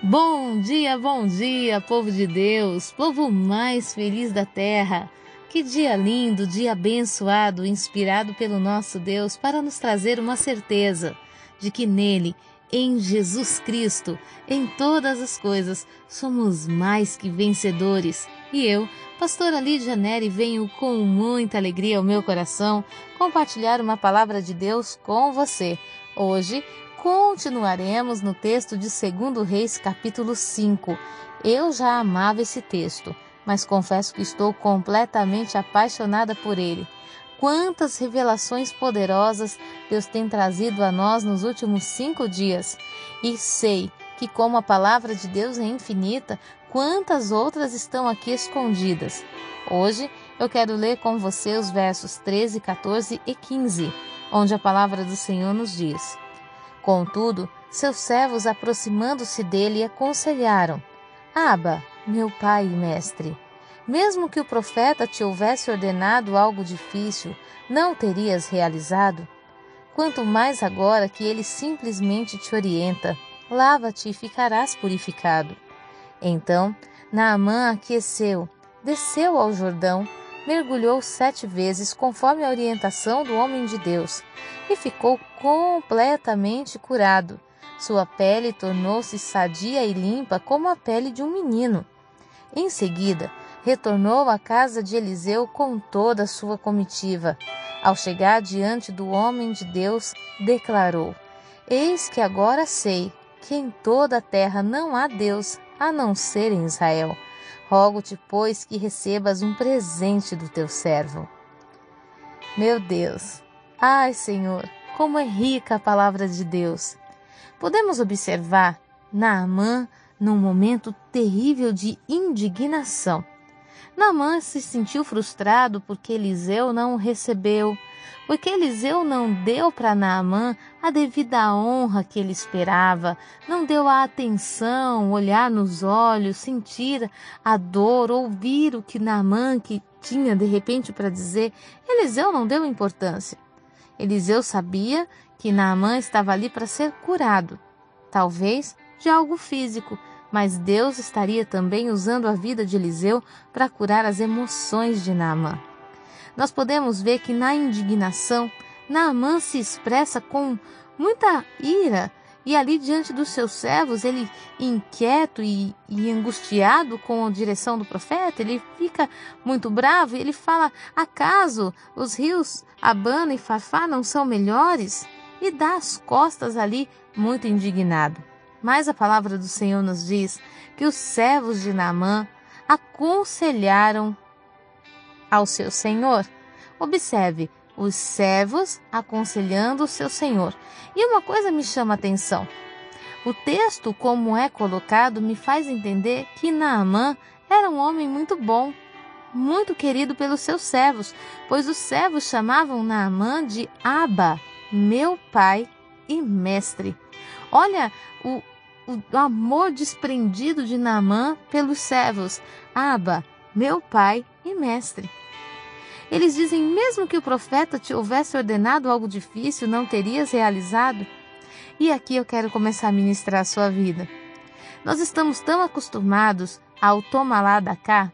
Bom dia, bom dia, povo de Deus, povo mais feliz da terra. Que dia lindo, dia abençoado, inspirado pelo nosso Deus para nos trazer uma certeza de que nele, em Jesus Cristo, em todas as coisas, somos mais que vencedores. E eu, pastora Lídia Neri, venho com muita alegria ao meu coração compartilhar uma palavra de Deus com você. Hoje, Continuaremos no texto de 2 Reis, capítulo 5. Eu já amava esse texto, mas confesso que estou completamente apaixonada por ele. Quantas revelações poderosas Deus tem trazido a nós nos últimos cinco dias! E sei que, como a palavra de Deus é infinita, quantas outras estão aqui escondidas. Hoje eu quero ler com você os versos 13, 14 e 15, onde a palavra do Senhor nos diz. Contudo, seus servos, aproximando-se dele, aconselharam: Aba, meu pai e mestre, mesmo que o profeta te houvesse ordenado algo difícil, não terias realizado? Quanto mais agora que ele simplesmente te orienta: lava-te e ficarás purificado. Então, Naamã aqueceu, desceu ao Jordão mergulhou sete vezes conforme a orientação do homem de Deus e ficou completamente curado. Sua pele tornou-se sadia e limpa como a pele de um menino. Em seguida, retornou à casa de Eliseu com toda a sua comitiva. Ao chegar diante do homem de Deus, declarou: Eis que agora sei que em toda a terra não há Deus a não ser em Israel. Rogo-te, pois, que recebas um presente do teu servo. Meu Deus, ai Senhor, como é rica a palavra de Deus. Podemos observar Naamã num momento terrível de indignação. Naamã se sentiu frustrado porque Eliseu não o recebeu, porque Eliseu não deu para Naamã a devida honra que ele esperava, não deu a atenção, olhar nos olhos, sentir a dor, ouvir o que Naamã que tinha de repente para dizer. Eliseu não deu importância. Eliseu sabia que Naamã estava ali para ser curado, talvez de algo físico, mas Deus estaria também usando a vida de Eliseu para curar as emoções de Naamã nós podemos ver que na indignação, Naamã se expressa com muita ira e ali diante dos seus servos, ele inquieto e, e, angustiado com a direção do profeta, ele fica muito bravo e ele fala: Acaso os rios Abana e Fafá não são melhores? E dá as costas ali, muito indignado. Mas a palavra do Senhor nos diz que os servos de Naamã aconselharam ao seu senhor. Observe os servos aconselhando o seu senhor. E uma coisa me chama a atenção. O texto, como é colocado, me faz entender que Naamã era um homem muito bom, muito querido pelos seus servos, pois os servos chamavam Naamã de Aba, meu pai e mestre. Olha o, o amor desprendido de Naamã pelos servos. Aba, meu pai e mestre. Eles dizem: mesmo que o profeta te houvesse ordenado algo difícil, não terias realizado? E aqui eu quero começar a ministrar a sua vida. Nós estamos tão acostumados ao toma lá da cá,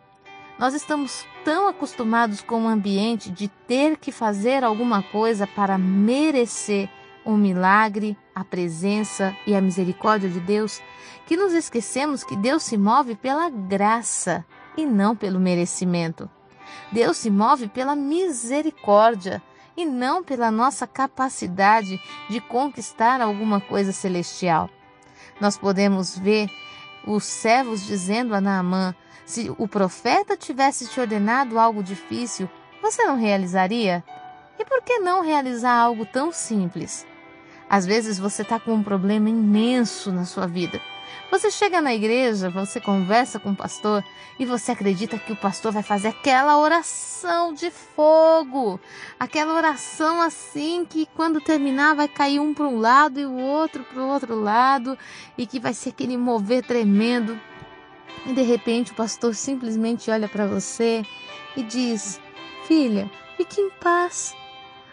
nós estamos tão acostumados com o ambiente de ter que fazer alguma coisa para merecer o milagre, a presença e a misericórdia de Deus, que nos esquecemos que Deus se move pela graça e não pelo merecimento. Deus se move pela misericórdia e não pela nossa capacidade de conquistar alguma coisa celestial. Nós podemos ver os servos dizendo a Naamã: se o profeta tivesse te ordenado algo difícil, você não realizaria? E por que não realizar algo tão simples? Às vezes você está com um problema imenso na sua vida você chega na igreja, você conversa com o pastor e você acredita que o pastor vai fazer aquela oração de fogo, aquela oração assim que quando terminar vai cair um para um lado e o outro para o outro lado e que vai ser aquele mover tremendo. E de repente o pastor simplesmente olha para você e diz: Filha, fique em paz,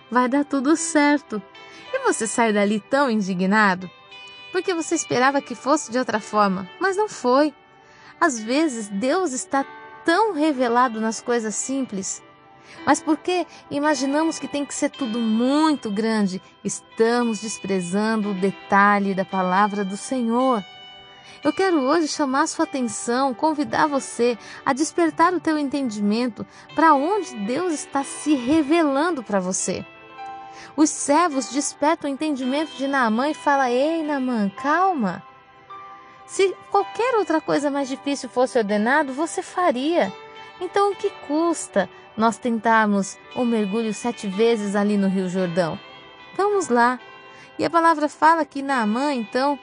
vai dar tudo certo. E você sai dali tão indignado porque você esperava que fosse de outra forma, mas não foi. Às vezes Deus está tão revelado nas coisas simples, mas porque imaginamos que tem que ser tudo muito grande, estamos desprezando o detalhe da palavra do Senhor. Eu quero hoje chamar sua atenção, convidar você a despertar o teu entendimento para onde Deus está se revelando para você. Os servos despertam o entendimento de Naamã e falam: Ei, Naamã, calma. Se qualquer outra coisa mais difícil fosse ordenado, você faria. Então, o que custa nós tentarmos o mergulho sete vezes ali no Rio Jordão? Vamos lá. E a palavra fala que Naamã, então,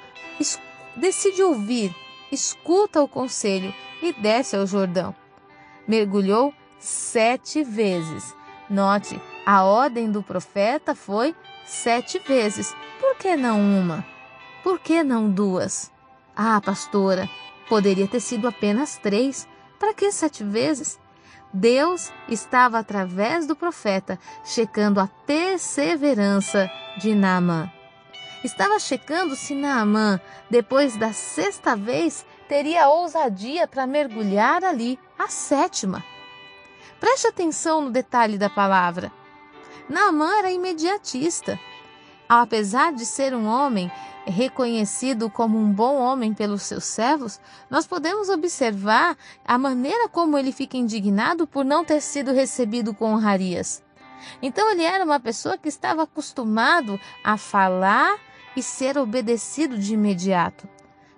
decide ouvir, escuta o conselho e desce ao Jordão. Mergulhou sete vezes. Note, a ordem do profeta foi sete vezes. Por que não uma? Por que não duas? Ah, pastora, poderia ter sido apenas três. Para que sete vezes? Deus estava através do profeta checando a perseverança de Naamã. Estava checando se Naamã, depois da sexta vez, teria ousadia para mergulhar ali, a sétima. Preste atenção no detalhe da palavra. Naamã era imediatista. Apesar de ser um homem reconhecido como um bom homem pelos seus servos, nós podemos observar a maneira como ele fica indignado por não ter sido recebido com honrarias. Então ele era uma pessoa que estava acostumado a falar e ser obedecido de imediato.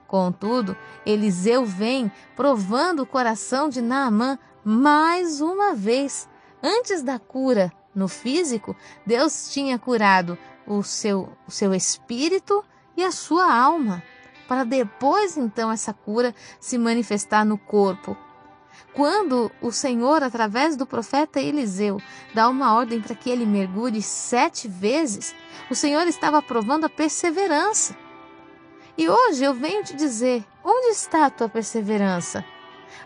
Contudo, Eliseu vem provando o coração de Naamã mais uma vez. Antes da cura no físico, Deus tinha curado o seu, o seu espírito e a sua alma, para depois então essa cura se manifestar no corpo. Quando o Senhor, através do profeta Eliseu, dá uma ordem para que ele mergulhe sete vezes, o Senhor estava provando a perseverança. E hoje eu venho te dizer: onde está a tua perseverança?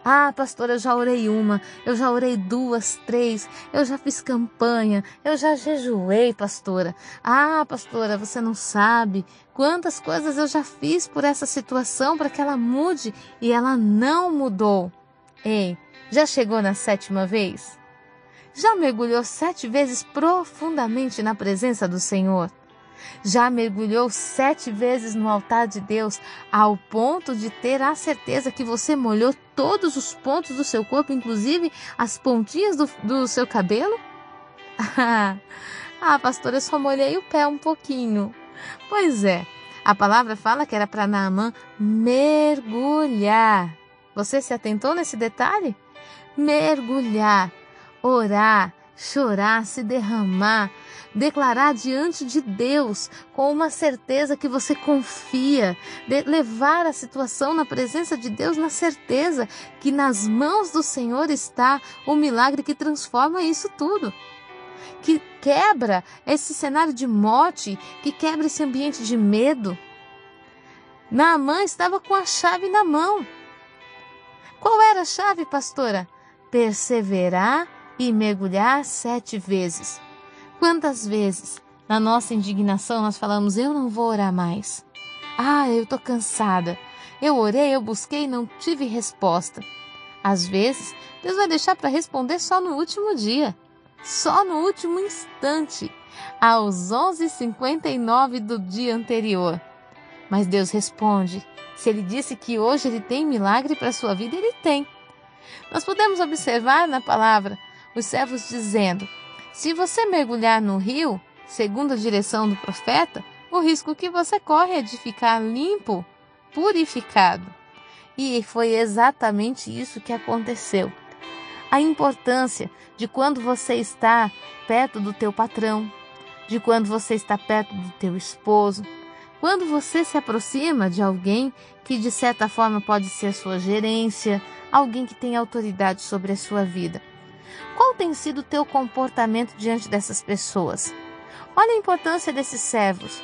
Ah, pastora, eu já orei uma, eu já orei duas, três, eu já fiz campanha, eu já jejuei, pastora. Ah, pastora, você não sabe quantas coisas eu já fiz por essa situação para que ela mude e ela não mudou. Ei, já chegou na sétima vez? Já mergulhou sete vezes profundamente na presença do Senhor? Já mergulhou sete vezes no altar de Deus, ao ponto de ter a certeza que você molhou todos os pontos do seu corpo, inclusive as pontinhas do, do seu cabelo? ah, pastora, eu só molhei o pé um pouquinho. Pois é, a palavra fala que era para Naamã mergulhar. Você se atentou nesse detalhe? Mergulhar, orar, chorar, se derramar, declarar diante de Deus com uma certeza que você confia, levar a situação na presença de Deus na certeza que nas mãos do Senhor está o milagre que transforma isso tudo. Que quebra esse cenário de morte, que quebra esse ambiente de medo. Naamã estava com a chave na mão. Qual era a chave, pastora? Perseverar e mergulhar sete vezes. Quantas vezes na nossa indignação nós falamos: Eu não vou orar mais. Ah, eu estou cansada. Eu orei, eu busquei e não tive resposta. Às vezes, Deus vai deixar para responder só no último dia, só no último instante, aos 11h59 do dia anterior. Mas Deus responde. Se Ele disse que hoje Ele tem milagre para a sua vida, Ele tem. Nós podemos observar na palavra os servos dizendo: Se você mergulhar no rio, segundo a direção do profeta, o risco que você corre é de ficar limpo, purificado. E foi exatamente isso que aconteceu. A importância de quando você está perto do teu patrão, de quando você está perto do teu esposo, quando você se aproxima de alguém que de certa forma pode ser sua gerência, alguém que tem autoridade sobre a sua vida. Qual tem sido o teu comportamento diante dessas pessoas? Olha a importância desses servos.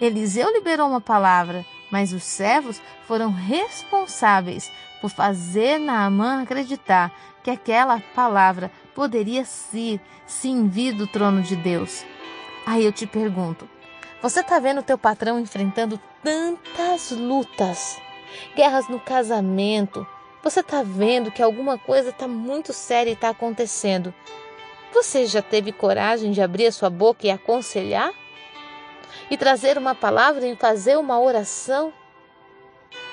Eliseu liberou uma palavra, mas os servos foram responsáveis por fazer Naamã acreditar que aquela palavra poderia sim, sim vir do trono de Deus. Aí eu te pergunto: Você está vendo o teu patrão enfrentando tantas lutas, guerras no casamento. Você está vendo que alguma coisa está muito séria e está acontecendo. Você já teve coragem de abrir a sua boca e aconselhar? E trazer uma palavra e fazer uma oração?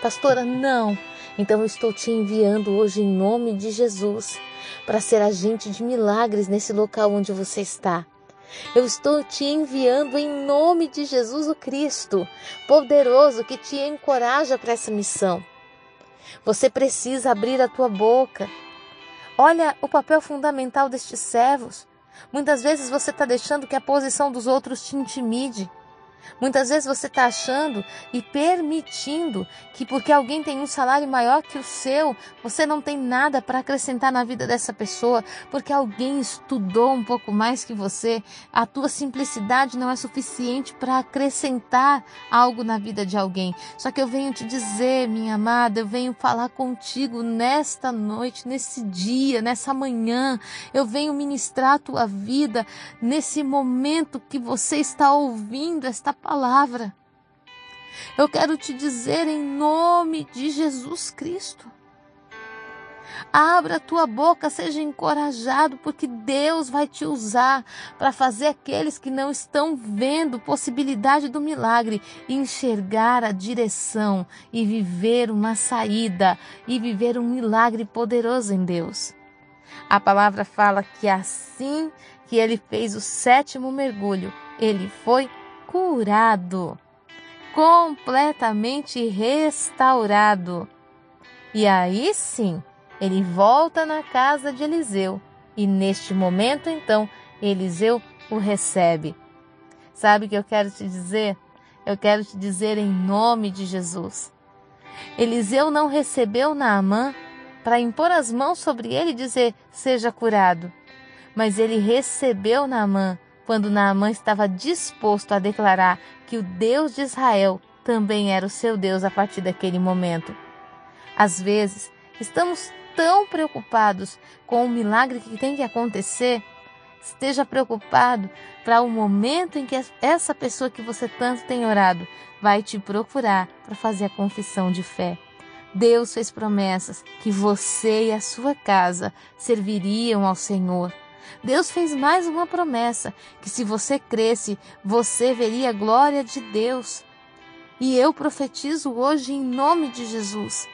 Pastora, não. Então eu estou te enviando hoje em nome de Jesus para ser agente de milagres nesse local onde você está. Eu estou te enviando em nome de Jesus o Cristo, poderoso que te encoraja para essa missão. Você precisa abrir a tua boca. Olha o papel fundamental destes servos. Muitas vezes você está deixando que a posição dos outros te intimide. Muitas vezes você está achando e permitindo que, porque alguém tem um salário maior que o seu, você não tem nada para acrescentar na vida dessa pessoa, porque alguém estudou um pouco mais que você, a tua simplicidade não é suficiente para acrescentar algo na vida de alguém. Só que eu venho te dizer, minha amada, eu venho falar contigo nesta noite, nesse dia, nessa manhã, eu venho ministrar a tua vida nesse momento que você está ouvindo esta palavra. Eu quero te dizer em nome de Jesus Cristo. Abra a tua boca, seja encorajado, porque Deus vai te usar para fazer aqueles que não estão vendo possibilidade do milagre enxergar a direção e viver uma saída e viver um milagre poderoso em Deus. A palavra fala que assim que ele fez o sétimo mergulho, ele foi curado, completamente restaurado. E aí sim, ele volta na casa de Eliseu e neste momento então Eliseu o recebe. Sabe o que eu quero te dizer? Eu quero te dizer em nome de Jesus. Eliseu não recebeu Naamã para impor as mãos sobre ele e dizer: seja curado. Mas ele recebeu Naamã quando Naamã estava disposto a declarar que o Deus de Israel também era o seu Deus a partir daquele momento. Às vezes, estamos tão preocupados com o milagre que tem que acontecer, esteja preocupado para o momento em que essa pessoa que você tanto tem orado vai te procurar para fazer a confissão de fé. Deus fez promessas que você e a sua casa serviriam ao Senhor. Deus fez mais uma promessa: que se você cresce, você veria a glória de Deus. E eu profetizo hoje em nome de Jesus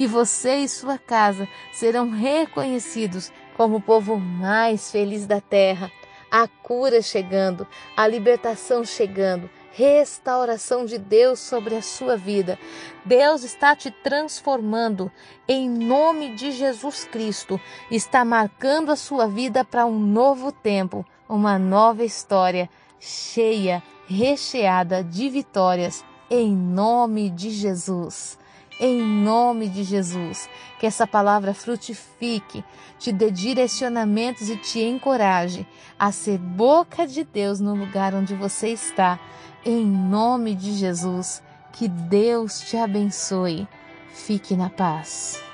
que você e sua casa serão reconhecidos como o povo mais feliz da terra. A cura chegando, a libertação chegando, restauração de Deus sobre a sua vida. Deus está te transformando em nome de Jesus Cristo. Está marcando a sua vida para um novo tempo, uma nova história cheia, recheada de vitórias em nome de Jesus. Em nome de Jesus, que essa palavra frutifique, te dê direcionamentos e te encoraje a ser boca de Deus no lugar onde você está em nome de Jesus, que Deus te abençoe. Fique na paz.